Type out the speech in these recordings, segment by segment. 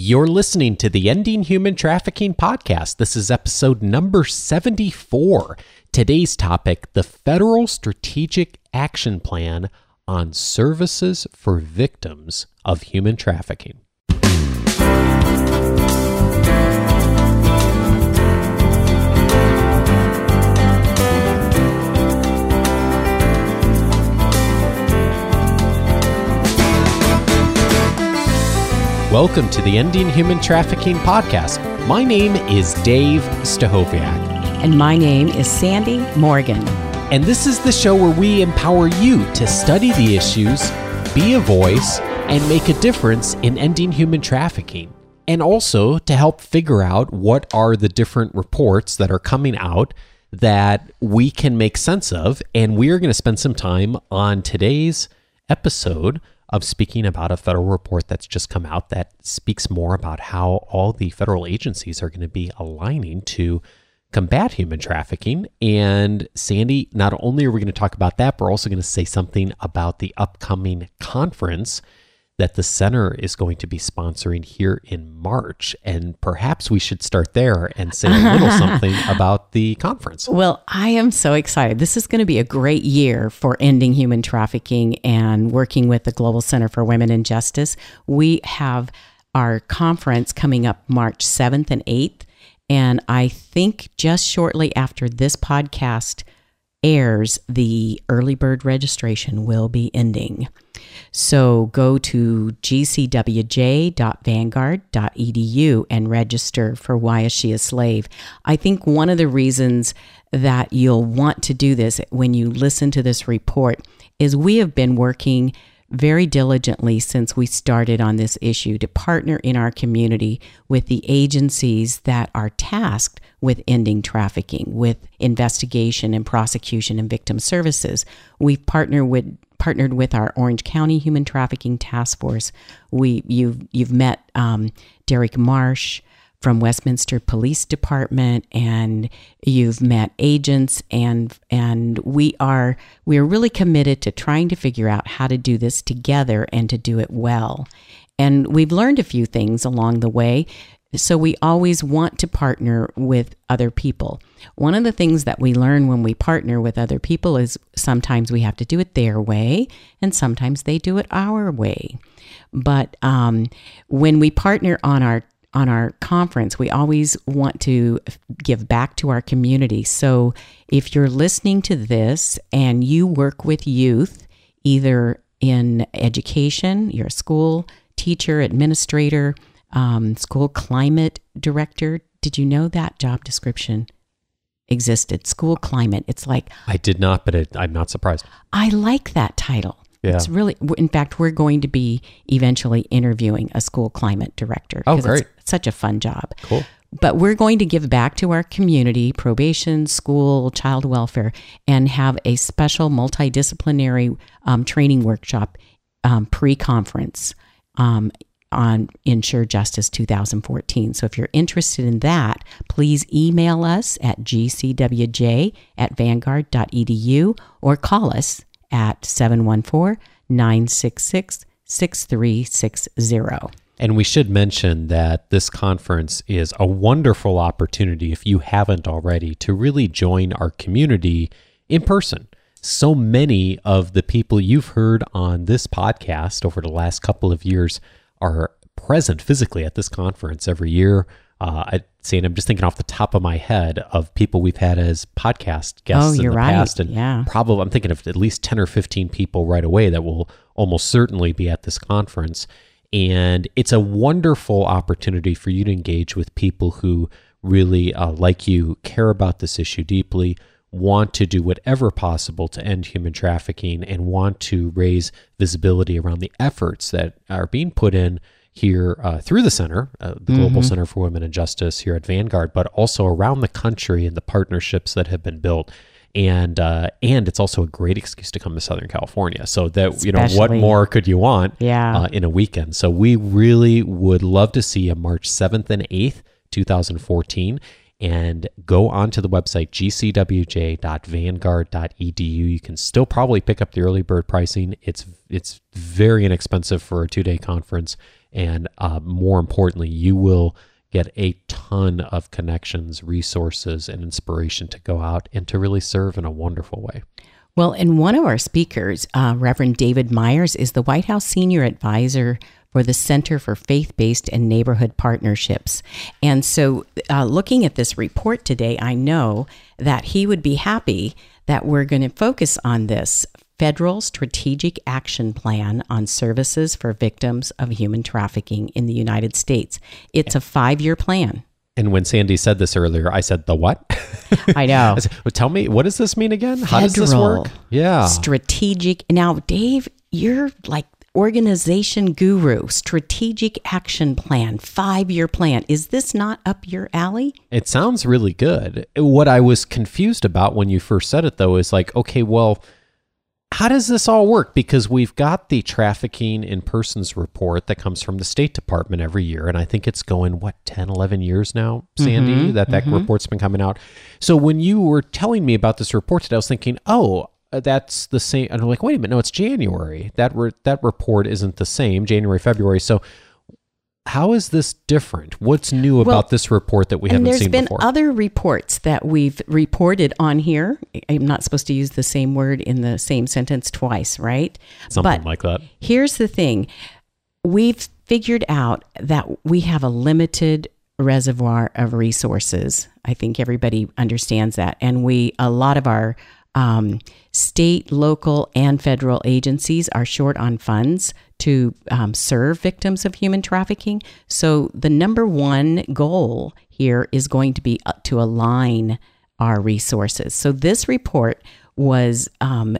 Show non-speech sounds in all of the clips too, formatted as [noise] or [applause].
You're listening to the Ending Human Trafficking podcast. This is episode number 74. Today's topic the Federal Strategic Action Plan on Services for Victims of Human Trafficking. Welcome to the Ending Human Trafficking podcast. My name is Dave Stachowiak. And my name is Sandie Morgan. And this is the show where we empower you to study the issues, be a voice, and make a difference in ending human trafficking. And also to help figure out what are the different reports that are coming out that we can make sense of. And we are going to spend some time on today's episode of speaking about a federal report that's just come out that speaks more about how all the federal agencies are going to be aligning to combat human trafficking. And Sandie, not only are we going to talk about that, but we're also going to say something about the upcoming conference that the center is going to be sponsoring here in March. And perhaps we should start there and say a little [laughs] something about the conference. Well, I am so excited. This is going to be a great year for ending human trafficking and working with the Global Center for Women and Justice. We have our conference coming up March 7th and 8th. And I think just shortly after this podcast airs, the early bird registration will be ending. So go to gcwj.vanguard.edu and register for Why Is She a Slave? I think one of the reasons that you'll want to do this when you listen to this report is we have been working very diligently since we started on this issue to partner in our community with the agencies that are tasked with ending trafficking, with investigation and prosecution and victim services. We've partnered with partnered with our Orange County Human Trafficking Task Force. We you've you've met um, Derek Marsh from Westminster Police Department, and you've met agents, and and we are we are really committed to trying to figure out how to do this together and to do it well. And we've learned a few things along the way. So we always want to partner with other people. One of the things that we learn when we partner with other people is sometimes we have to do it their way and sometimes they do it our way. But um, when we partner on our on our conference, we always want to give back to our community. So if you're listening to this and you work with youth, either in education, you're a school teacher, administrator, um, school climate director. Did you know that job description existed? School climate. It's like I did not, but it, I'm not surprised. I like that title. Yeah. It's really, in fact, we're going to be eventually interviewing a school climate director. Oh, great. It's such a fun job. Cool. But we're going to give back to our community, probation, school, child welfare, and have a special multidisciplinary um, training workshop um, pre conference um, on Ensure Justice 2014. So if you're interested in that, please email us at gcwj at vanguard.edu or call us at 714 966 6360. And we should mention that this conference is a wonderful opportunity, if you haven't already, to really join our community in person. So many of the people you've heard on this podcast over the last couple of years are present physically at this conference every year. Uh, I see, and I'm just thinking off the top of my head of people we've had as podcast guests oh, in the right. past, and yeah. probably I'm thinking of at least ten or fifteen people right away that will almost certainly be at this conference. And it's a wonderful opportunity for you to engage with people who really, uh, like you, care about this issue deeply, want to do whatever possible to end human trafficking, and want to raise visibility around the efforts that are being put in here uh, through the center, uh, the Global mm-hmm. Center for Women and Justice here at Vanguard, but also around the country and the partnerships that have been built. And uh, and it's also a great excuse to come to Southern California. So that Especially, you know, what more could you want? Yeah. Uh, in a weekend. So we really would love to see you March seventh and eighth, two thousand fourteen. And go onto the website gcwj.vanguard.edu. You can still probably pick up the early bird pricing. It's it's very inexpensive for a two day conference, and uh, more importantly, you will get a ton of connections, resources, and inspiration to go out and to really serve in a wonderful way. Well, and one of our speakers, uh, Reverend David Myers, is the White House Senior Advisor for the Center for Faith Based and Neighborhood Partnerships. And so, uh, looking at this report today, I know that he would be happy that we're going to focus on this Federal Strategic Action Plan on Services for Victims of Human Trafficking in the United States. It's a five year plan. And when Sandie said this earlier, I said, The what? I know. [laughs] I said, well, tell me, what does this mean again? How does this work? Yeah. Strategic. Now, Dave, you're like organization guru, strategic action plan, five year plan. Is this not up your alley? It sounds really good. What I was confused about when you first said it, though, is like, okay, well, how does this all work? Because we've got the trafficking in persons report that comes from the State Department every year. And I think it's going, what, 10, 11 years now, Sandie, mm-hmm, that that mm-hmm. report's been coming out. So when you were telling me about this report today, I was thinking, oh, uh, that's the same. And I'm like, wait a minute, no, it's January. That re- that report isn't the same, January, February. So how is this different? What's new about this report that we haven't seen before? There's been other reports that we've reported on here. I'm not supposed to use the same word in the same sentence twice, right? Something but like that. here's the thing we've figured out that we have a limited reservoir of resources. I think everybody understands that. And we, a lot of our um, state, local, and federal agencies are short on funds to um, serve victims of human trafficking. So the number one goal here is going to be uh, to align our resources. So this report was um,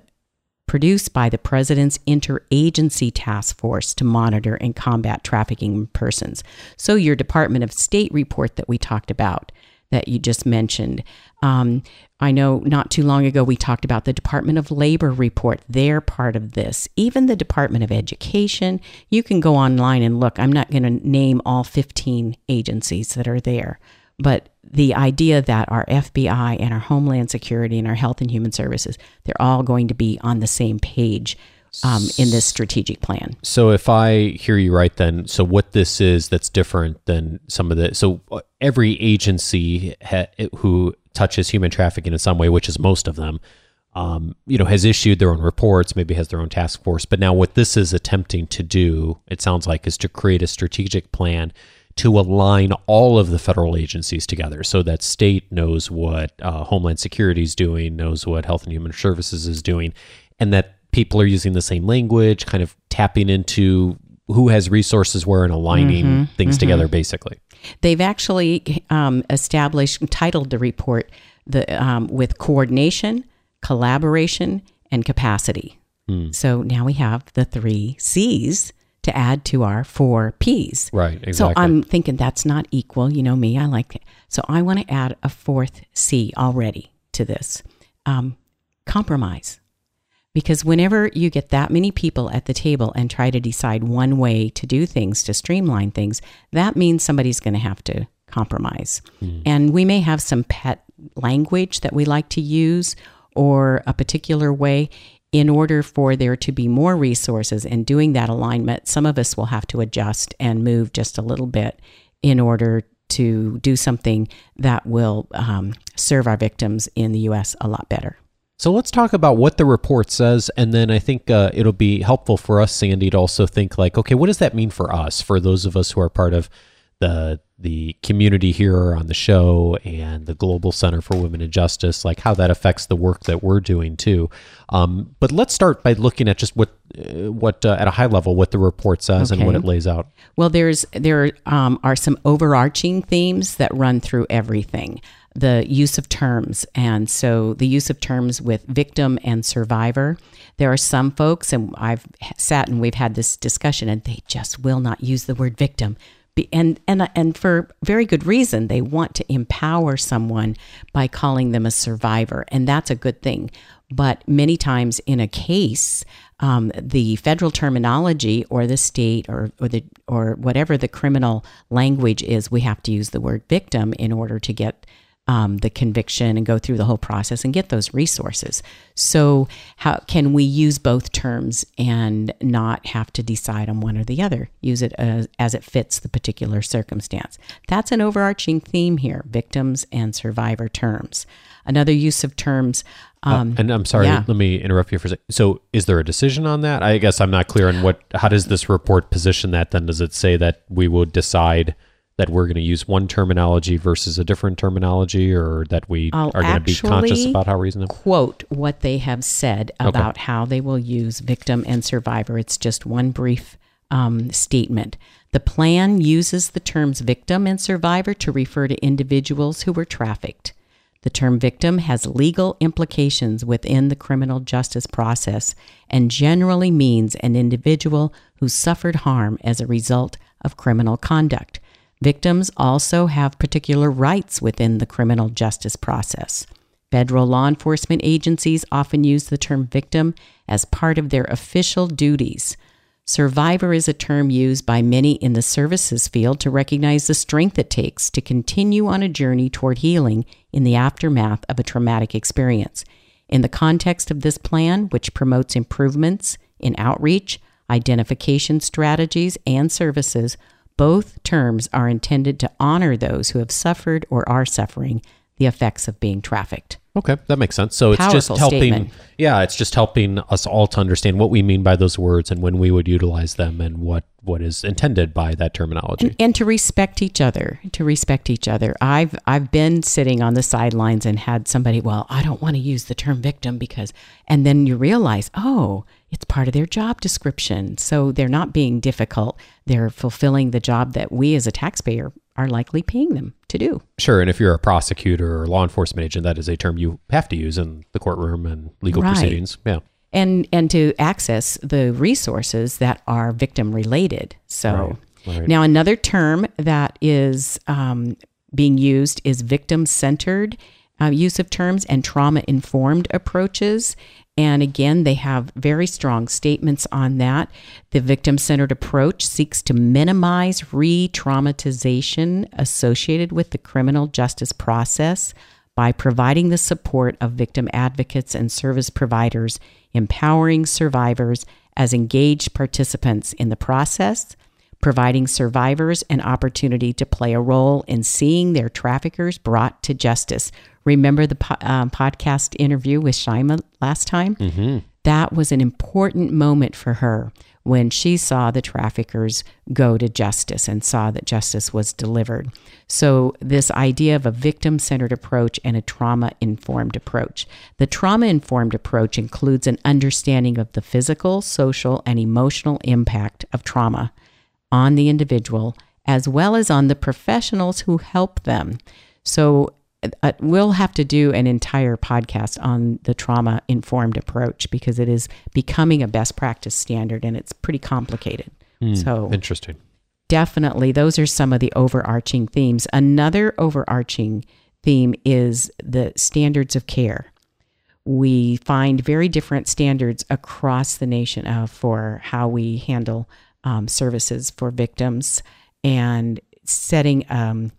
produced by the President's Interagency Task Force to monitor and combat trafficking in persons. So, your Department of State report that we talked about, that you just mentioned. Um, I know not too long ago we talked about the Department of Labor report. They're part of this. Even the Department of Education. You can go online and look. I'm not going to name all 15 agencies that are there. But the idea that our FBI and our Homeland Security and our Health and Human Services, they're all going to be on the same page um, in this strategic plan. So if I hear you right, then so what this is that's different than some of the so every agency ha, who touches human trafficking in some way, which is most of them, um, you know, has issued their own reports, maybe has their own task force. But now what this is attempting to do, it sounds like, is to create a strategic plan to align all of the federal agencies together so that state knows what uh, Homeland Security is doing, knows what Health and Human Services is doing, and that people are using the same language, kind of tapping into who has resources where and aligning things together, basically. They've actually um, established, titled the report the um, with coordination, collaboration, and capacity. So now we have the three C's to add to our four P's. Right, exactly. So I'm thinking that's not equal. You know me, I like it. So I want to add a fourth C already to this um, compromise. Because whenever you get that many people at the table and try to decide one way to do things, to streamline things, that means somebody's going to have to compromise. And we may have some pet language that we like to use or a particular way. In order for there to be more resources and doing that alignment, some of us will have to adjust and move just a little bit in order to do something that will um, serve our victims in the U.S. a lot better. So let's talk about what the report says, and then I think uh, it'll be helpful for us, Sandie, to also think like, okay, what does that mean for us, for those of us who are part of the the community here on the show and the Global Center for Women and Justice, like how that affects the work that we're doing too. Um, but let's start by looking at just what uh, what uh, at a high level what the report says and what it lays out. Well, there's there um, are some overarching themes that run through everything. The use of terms, and so the use of terms with victim and survivor. There are some folks, and I've sat and we've had this discussion, and they just will not use the word victim. And, and and for very good reason, they want to empower someone by calling them a survivor, and that's a good thing. But many times in a case, um, the federal terminology or the state or, or the or whatever the criminal language is, we have to use the word victim in order to get um, the conviction and go through the whole process and get those resources. So, how can we use both terms and not have to decide on one or the other? Use it as, as it fits the particular circumstance. That's an overarching theme here victims and survivor terms. Another use of terms. Um, uh, and I'm sorry, yeah. let me interrupt you for a second. So, is there a decision on that? I guess I'm not clear on what. How does this report position that? Then, does it say that we would decide that we're going to use one terminology versus a different terminology, or that we I'll are going to be conscious about how reason quote what they have said about okay. how they will use victim and survivor. It's just one brief um, statement. The plan uses the terms victim and survivor to refer to individuals who were trafficked. The term victim has legal implications within the criminal justice process and generally means an individual who suffered harm as a result of criminal conduct. Victims also have particular rights within the criminal justice process. Federal law enforcement agencies often use the term victim as part of their official duties. Survivor is a term used by many in the services field to recognize the strength it takes to continue on a journey toward healing in the aftermath of a traumatic experience. In the context of this plan, which promotes improvements in outreach, identification strategies, and services, both terms are intended to honor those who have suffered or are suffering the effects of being trafficked. Okay, that makes sense. So Powerful it's just helping. Statement. Yeah, it's just helping us all to understand what we mean by those words and when we would utilize them and what what is intended by that terminology. And, and to respect each other. To respect each other. I've I've been sitting on the sidelines and had somebody. Well, I don't want to use the term victim because, and then you realize, oh, it's part of their job description. So they're not being difficult. They're fulfilling the job that we as a taxpayer are likely paying them to do. Sure. And if you're a prosecutor or law enforcement agent, that is a term you have to use in the courtroom and legal right. proceedings. Yeah. And and to access the resources that are victim related. So right. Right. now another term that is um, being used is victim centered uh, use of terms and trauma informed approaches. And again, they have very strong statements on that. The victim centered approach seeks to minimize re traumatization associated with the criminal justice process by providing the support of victim advocates and service providers, empowering survivors as engaged participants in the process, providing survivors an opportunity to play a role in seeing their traffickers brought to justice, Remember the po- um, podcast interview with Shyima last time? Mm-hmm. That was an important moment for her when she saw the traffickers go to justice and saw that justice was delivered. So, this idea of a victim centered approach and a trauma informed approach. The trauma informed approach includes an understanding of the physical, social, and emotional impact of trauma on the individual as well as on the professionals who help them. So, uh, we'll have to do an entire podcast on the trauma informed approach because it is becoming a best practice standard and it's pretty complicated. Mm, so interesting. Definitely, those are some of the overarching themes. Another overarching theme is the standards of care. We find very different standards across the nation uh, for how we handle um, services for victims and setting um,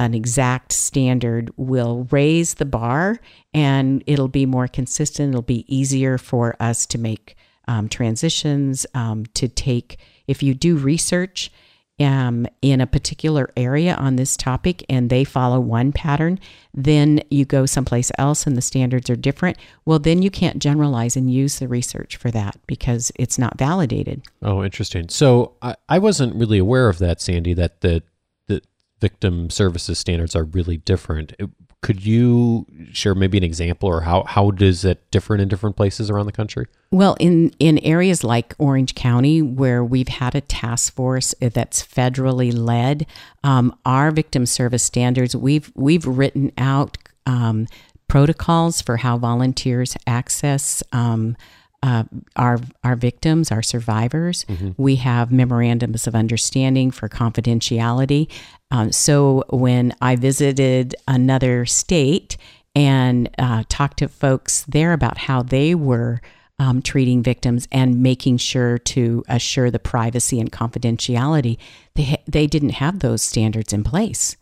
an exact standard will raise the bar and it'll be more consistent. It'll be easier for us to make um, transitions, um, to take, if you do research um, in a particular area on this topic and they follow one pattern, then you go someplace else and the standards are different. Well, then you can't generalize and use the research for that because it's not validated. Oh, interesting. So I, I wasn't really aware of that, Sandie, that the the victim services standards are really different. Could you share maybe an example or how, how does it differ in different places around the country? Well, in, in areas like Orange County, where we've had a task force that's federally led, um, our victim service standards, we've, we've written out um, protocols for how volunteers access um, uh, our our victims, our survivors. Mm-hmm. We have memorandums of understanding for confidentiality. Um, so when I visited another state and uh, talked to folks there about how they were um, treating victims and making sure to assure the privacy and confidentiality, they they didn't have those standards in place.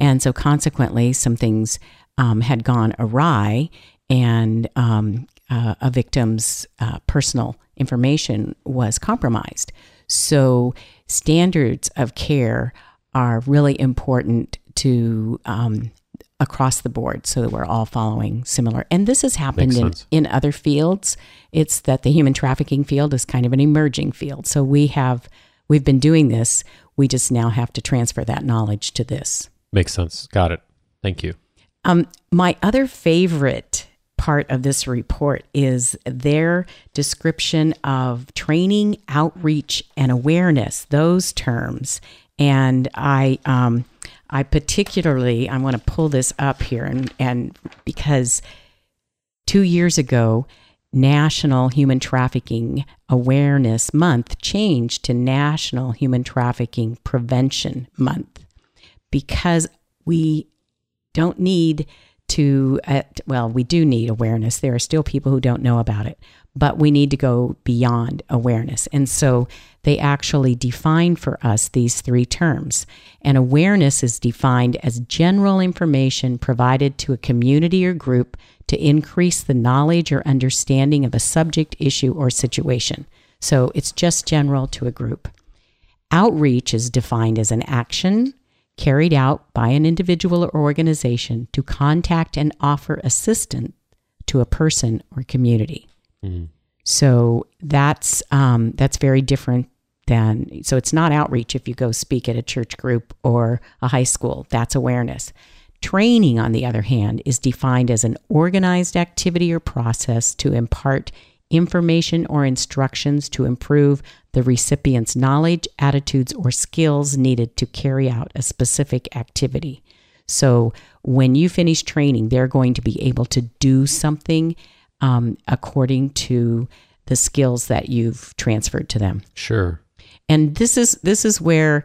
And so, consequently, some things um, had gone awry, and um, uh, a victim's uh, personal information was compromised. So, standards of care are really important to um, across the board so that we're all following similar. And this has happened in, in other fields. It's that the human trafficking field is kind of an emerging field. So we have we've been doing this. We just now have to transfer that knowledge to this. Makes sense. Got it. Thank you. Um, my other favorite part of this report is their description of training, outreach, and awareness. Those terms, and I, um, I particularly, I want to pull this up here, and and because two years ago, National Human Trafficking Awareness Month changed to National Human Trafficking Prevention Month because we don't need to, uh, well, we do need awareness. There are still people who don't know about it, but we need to go beyond awareness. And so they actually define for us these three terms. And awareness is defined as general information provided to a community or group to increase the knowledge or understanding of a subject, issue, or situation. So it's just general to a group. Outreach is defined as an action carried out by an individual or organization to contact and offer assistance to a person or community. So that's um, that's very different than so it's not outreach if you go speak at a church group or a high school. That's awareness. Training, on the other hand, is defined as an organized activity or process to impart information or instructions to improve the recipient's knowledge, attitudes, or skills needed to carry out a specific activity. So when you finish training, they're going to be able to do something um, according to the skills that you've transferred to them. Sure. And this is this is where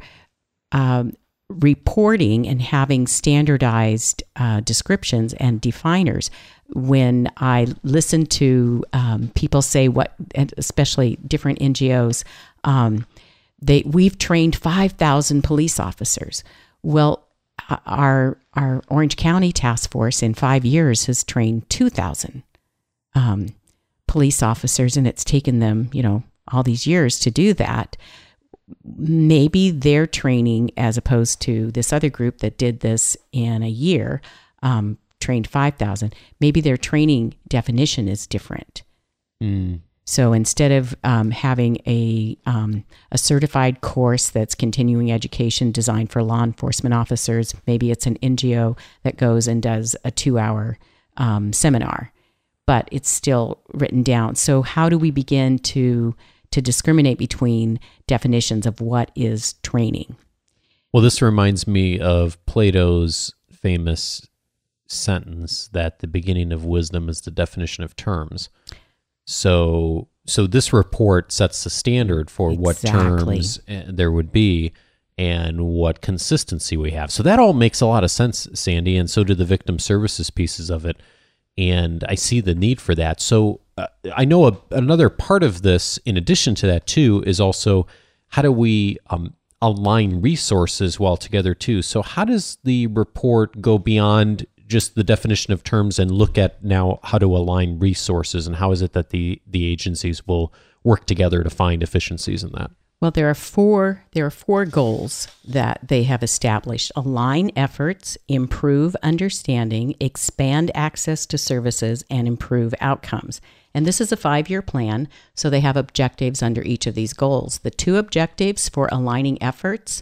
um, reporting and having standardized uh, descriptions and definers. When I listen to um, people say what, especially different NGOs, um, they we've trained five thousand police officers. Well, uh, our our Orange County task force in five years has trained two thousand um, police officers, and it's taken them, you know, all these years to do that. Maybe their training, as opposed to this other group that did this in a year, um, trained 5,000, maybe their training definition is different. Mm. So instead of um, having a, um, a certified course that's continuing education designed for law enforcement officers, maybe it's an NGO that goes and does a two hour um, seminar, but it's still written down. So how do we begin to to discriminate between definitions of what is training? Well, this reminds me of Plato's famous sentence that the beginning of wisdom is the definition of terms. So, so this report sets the standard for what terms uh, there would be and what consistency we have. So that all makes a lot of sense, Sandie, and so do the victim services pieces of it. And I see the need for that. So uh, I know a, another part of this, in addition to that, too, is also how do we um, align resources well together, too? So, how does the report go beyond just the definition of terms and look at now how to align resources and how is it that the, the agencies will work together to find efficiencies in that? Well, there are four there are four goals that they have established. Align efforts, improve understanding, expand access to services, and improve outcomes. And this is a five-year plan, so they have objectives under each of these goals. The two objectives for aligning efforts,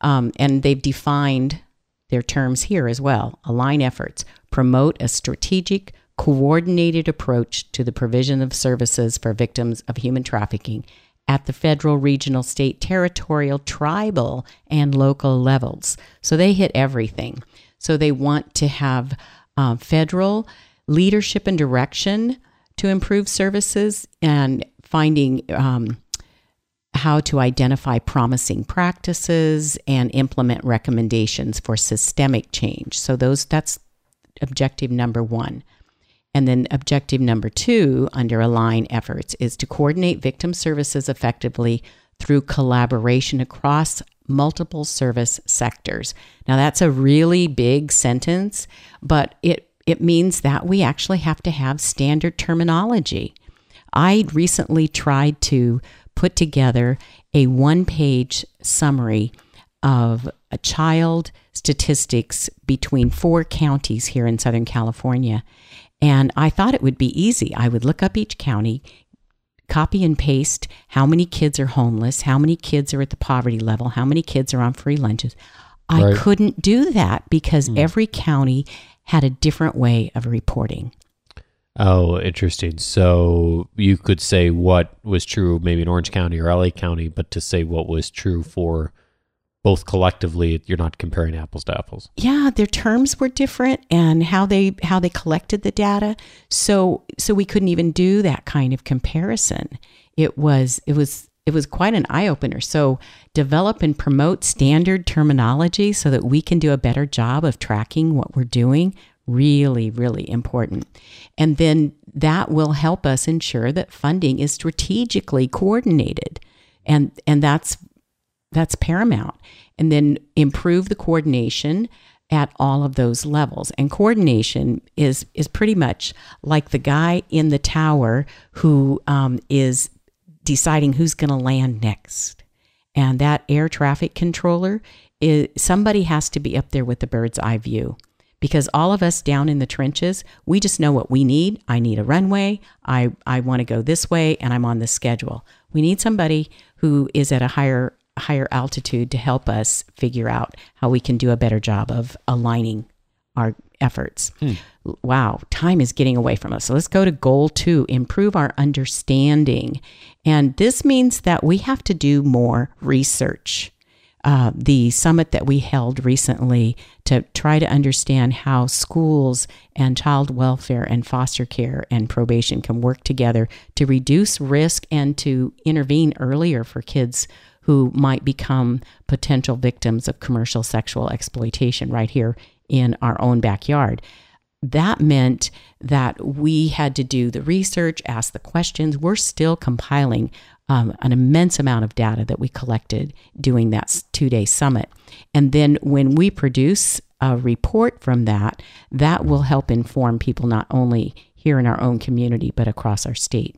um, and they've defined their terms here as well. Align efforts, promote a strategic, coordinated approach to the provision of services for victims of human trafficking at the federal, regional, state, territorial, tribal, and local levels. So they hit everything. So they want to have uh, federal leadership and direction to improve services and finding um, how to identify promising practices and implement recommendations for systemic change. So those that's objective number 1. And then objective number 2 under align efforts is to coordinate victim services effectively through collaboration across multiple service sectors. Now, that's a really big sentence, but it, it means that we actually have to have standard terminology. I recently tried to put together a one page summary of a child statistics between four counties here in Southern California. And I thought it would be easy. I would look up each county, copy and paste how many kids are homeless, how many kids are at the poverty level, how many kids are on free lunches. I right. couldn't do that because mm. every county had a different way of reporting. Oh, interesting. So you could say what was true maybe in Orange County or LA County, but to say what was true for both collectively you're not comparing apples to apples. Yeah their terms were different and how they how they collected the data. So so we couldn't even do that kind of comparison. It was it was it was quite an eye opener so develop and promote standard terminology so that we can do a better job of tracking what we're doing really really important and then that will help us ensure that funding is strategically coordinated and and that's that's paramount. And then improve the coordination at all of those levels. And coordination is is pretty much like the guy in the tower who um, is deciding who's going to land next. And that air traffic controller is somebody has to be up there with the bird's eye view because all of us down in the trenches, we just know what we need. I need a runway. I, I want to go this way and I'm on the schedule. We need somebody who is at a higher higher altitude to help us figure out how we can do a better job of aligning our efforts. Hmm. Wow, time is getting away from us. So let's go to goal two improve our understanding. And this means that we have to do more research. Uh, the summit that we held recently to try to understand how schools and child welfare and foster care and probation can work together to reduce risk and to intervene earlier for kids who might become potential victims of commercial sexual exploitation right here in our own backyard. That meant that we had to do the research, ask the questions. We're still compiling um, an immense amount of data that we collected doing that two day summit. And then when we produce a report from that, that will help inform people not only here in our own community, but across our state.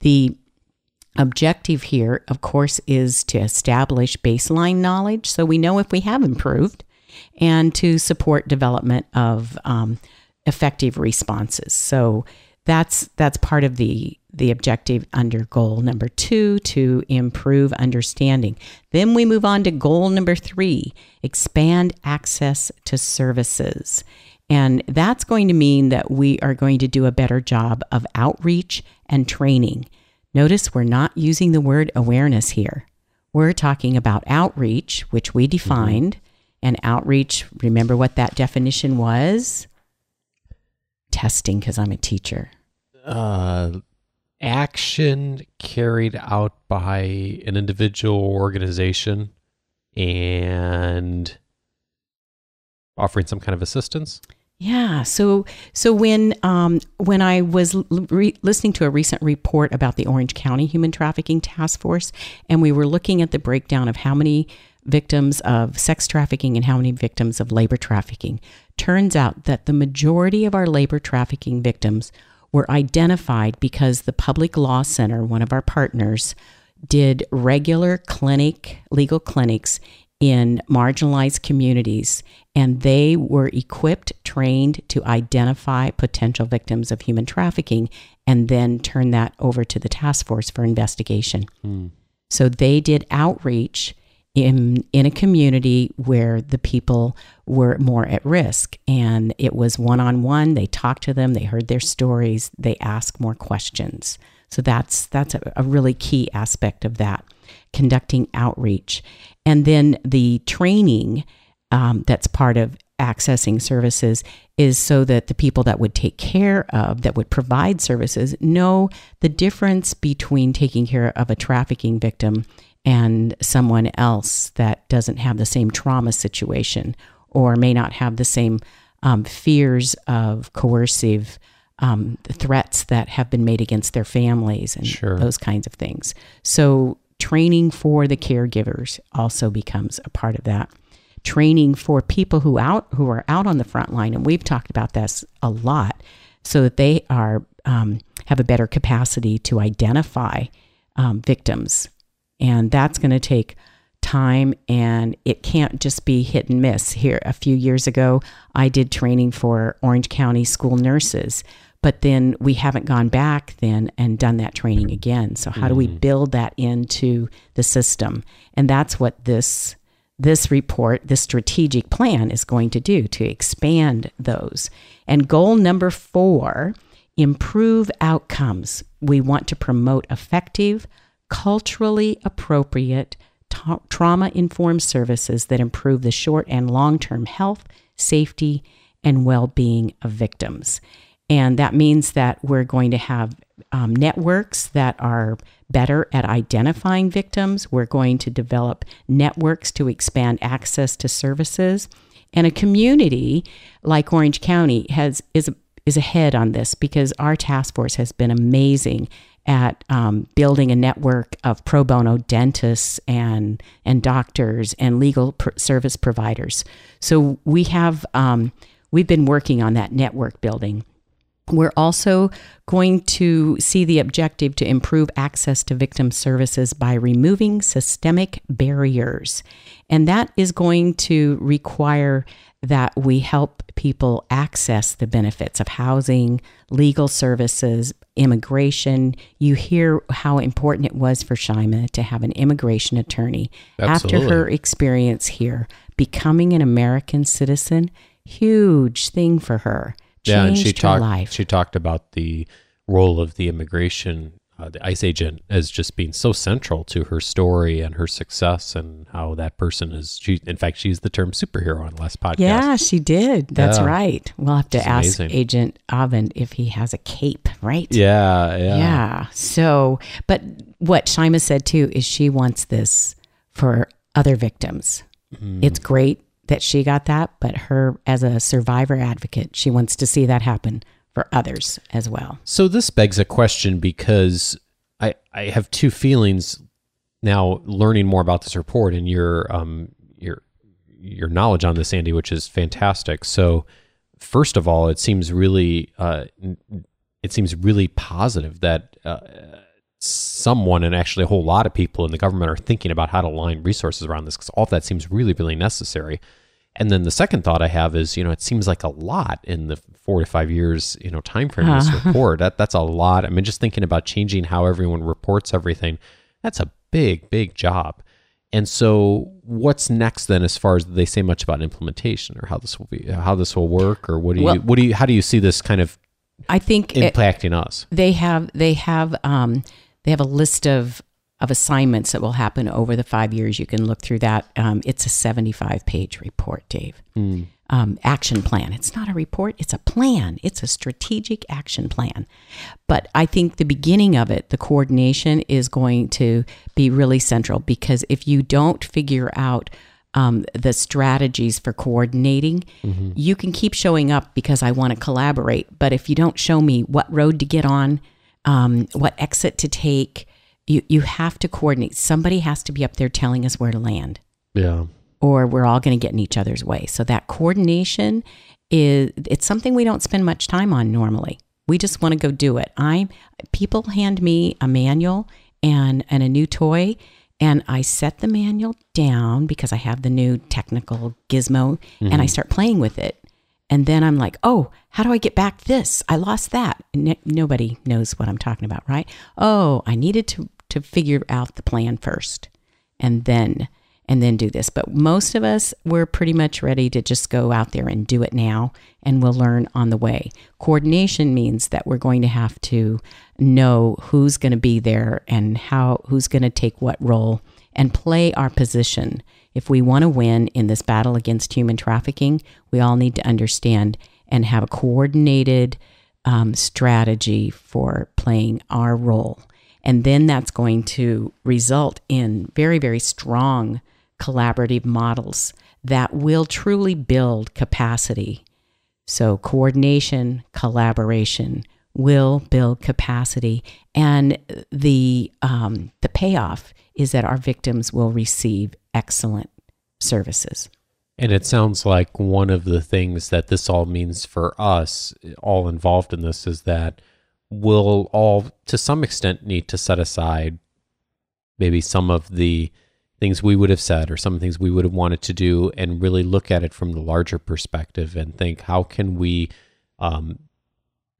The objective here, of course, is to establish baseline knowledge so we know if we have improved and to support development of um, effective responses. So that's that's part of the the objective under goal number two to improve understanding. Then we move on to goal number three: expand access to services. And that's going to mean that we are going to do a better job of outreach and training. Notice we're not using the word awareness here. We're talking about outreach, which we defined. Mm-hmm. And outreach, remember what that definition was? Testing, because I'm a teacher. Uh, action carried out by an individual organization and offering some kind of assistance. Yeah. So so when um, when I was re- listening to a recent report about the Orange County Human Trafficking Task Force, and we were looking at the breakdown of how many victims of sex trafficking and how many victims of labor trafficking, turns out that the majority of our labor trafficking victims were identified because the Public Law Center, one of our partners, did regular clinic legal clinics in marginalized communities, and they were equipped, trained to identify potential victims of human trafficking and then turn that over to the task force for investigation. Mm. So they did outreach in in a community where the people were more at risk. And it was one on one they talked to them. They heard their stories. They asked more questions. So that's that's a, a really key aspect of that conducting outreach. And then the training um, that's part of accessing services is so that the people that would take care of, that would provide services, know the difference between taking care of a trafficking victim and someone else that doesn't have the same trauma situation or may not have the same um, fears of coercive um, threats that have been made against their families and sure. those kinds of things. So training for the caregivers also becomes a part of that. Training for people who out who are out on the front line, and we've talked about this a lot, so that they are um, have a better capacity to identify um, victims, and that's going to take time and it can't just be hit and miss. Here, a few years ago, I did training for Orange County school nurses, but then we haven't gone back then and done that training again. So how do we mm. build that into the system? And that's what this this report, this strategic plan is going to do to expand those. And goal number 4, improve outcomes. We want to promote effective, culturally appropriate ta- trauma informed services that improve the short and long term health, safety, and well being of victims. And that means that we're going to have um, networks that are better at identifying victims. We're going to develop networks to expand access to services. And a community like Orange County has is is ahead on this because our task force has been amazing at um, building a network of pro bono dentists and and doctors and legal pr- service providers. So we have um, we've been working on that network building. We're also going to see the objective to improve access to victim services by removing systemic barriers. And that is going to require that we help people access the benefits of housing, legal services, immigration. You hear how important it was for Shyima to have an immigration attorney. Absolutely. After her experience here, becoming an American citizen, huge thing for her. Changed yeah, and she talked. Life. She talked about the role of the immigration uh, the ICE agent as just being so central to her story and her success and how that person is she in fact she's the term superhero on last podcast. Yeah she did. That's yeah. right. We'll have to it's ask amazing. agent Avent if he has a cape right? Yeah yeah. Yeah. So but what Shyima said too is she wants this for other victims. Mm. it's great that she got that but her as a survivor advocate she wants to see that happen for others as well. So this begs a question because I I have two feelings now learning more about this report and your um your your knowledge on this Andy which is fantastic. So first of all it seems really uh it seems really positive that uh, someone and actually a whole lot of people in the government are thinking about how to align resources around this because all of that seems really really necessary and then the second thought I have is, you know, it seems like a lot in the four to five years, you know, time frame of this [laughs] report. That that's a lot. I mean, just thinking about changing how everyone reports everything, that's a big, big job. And so, what's next then, as far as they say much about implementation or how this will be, how this will work, or what do you, well, what do you, how do you see this kind of, I think impacting it, us? They have, they have, um, they have a list of of assignments that will happen over the five years. You can look through that. Um, it's a 75 page report, Dave. Mm. Um, action plan. It's not a report, it's a plan. It's a strategic action plan. But I think the beginning of it, the coordination, is going to be really central because if you don't figure out um, the strategies for coordinating, mm-hmm. you can keep showing up because I want to collaborate. But if you don't show me what road to get on, um, what exit to take, you you have to coordinate. Somebody has to be up there telling us where to land. Yeah. Or we're all going to get in each other's way. So that coordination is it's something we don't spend much time on normally. We just want to go do it. I people hand me a manual and and a new toy and I set the manual down because I have the new technical gizmo mm-hmm. and I mm-hmm. start playing with it. And then I'm like, oh, how do I get back this? I lost that. nobody knows what I'm talking about, right? Oh, I needed to to figure out the plan first and then and then do this. But most of us we're pretty much ready to just go out there and do it now and we'll learn on the way. Coordination means that we're going to have to know who's going to be there and how who's going to take what role and play our position. If we want to win in this battle against human trafficking, we all need to understand and have a coordinated um, strategy for playing our role. And then that's going to result in very, very strong collaborative models that will truly build capacity. So, coordination, collaboration will build capacity, and the um, the payoff is that our victims will receive excellent services. And it sounds like one of the things that this all means for us, all involved in this, is that we'll all, to some extent, need to set aside maybe some of the things we would have said or some things we would have wanted to do and really look at it from the larger perspective and think how can we um,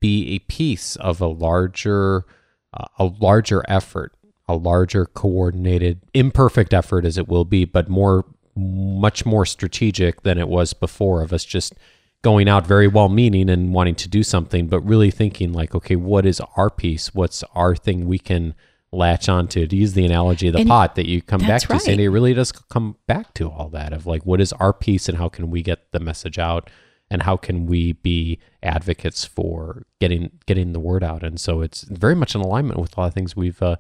be a piece of a larger uh, a larger effort a larger coordinated imperfect effort as it will be but more much more strategic than it was before of us just going out very well meaning and wanting to do something but really thinking like okay what is our piece? What's our thing we can latch onto? To use the analogy of the And pot that you come back to right. Sandie it really does come back to all that of like what is our piece and how can we get the message out? And how can we be advocates for getting getting the word out? And so it's very much in alignment with a lot of things we've uh,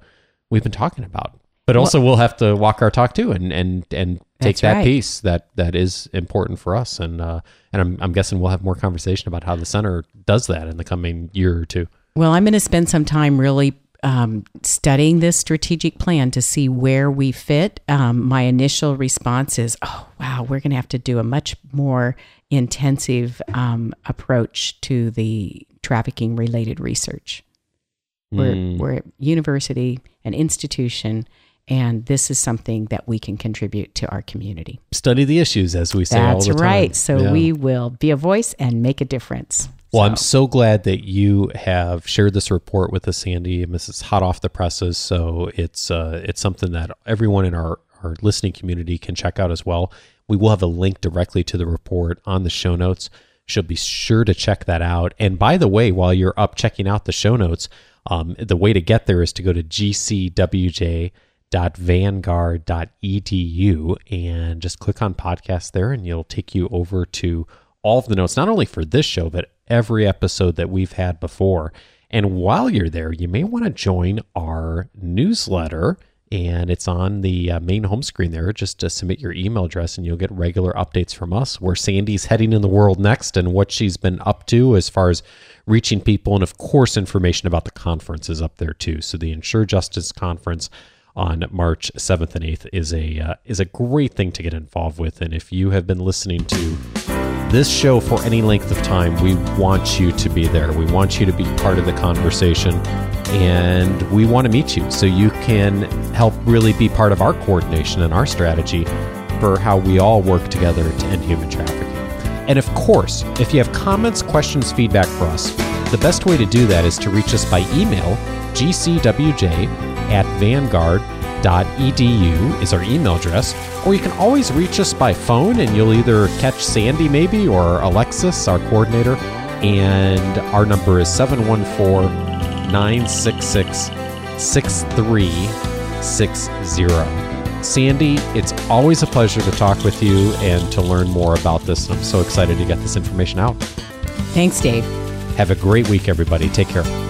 we've been talking about but also we'll have to walk our talk too and and and take that right. piece that that is important for us and uh and I'm, I'm guessing we'll have more conversation about how the center does that in the coming year or two Well, I'm going to spend some time really um, studying this strategic plan to see where we fit. Um, my initial response is, oh, wow, we're going to have to do a much more intensive um, approach to the trafficking related research. We're, Mm. we're a university, an institution, and this is something that we can contribute to our community. study the issues as we say all That's the time right. So Yeah. we will be a voice and make a difference. Well, I'm So- so glad that you have shared this report with us, Sandie. And This is hot off the presses, so it's uh, it's something that everyone in our our listening community can check out as well. We will have a link directly to the report on the show notes. Should be sure to check that out. And by the way, while you're up checking out the show notes, um, the way to get there is to go to gcwj.vanguard.edu and just click on podcast there, and it'll take you over to all of the notes, not only for this show, but every episode that we've had before. And while you're there, you may want to join our newsletter. And it's on the uh, main home screen there. Just to submit your email address, and you'll get regular updates from us where Sandie's heading in the world next and what she's been up to as far as reaching people. And of course, information about the conference is up there too. So the Ensure Justice Conference on March 7th and 8th is a uh, is a great thing to get involved with. And if you have been listening to this show for any length of time, we want you to be there. We want you to be part of the conversation and we want to meet you so you can help really be part of our coordination and our strategy for how we all work together to end human trafficking. And of course, if you have comments, questions, feedback for us, the best way to do that is to reach us by email, gcwj at vanguard.edu is our email address, or you can always reach us by phone and you'll either catch Sandie maybe or Alexis, our coordinator, and our number is 714 966 6360. Sandie, it's always a pleasure to talk with you and to learn more about this. I'm so excited to get this information out. Thanks, Dave. Have a great week, everybody. Take care.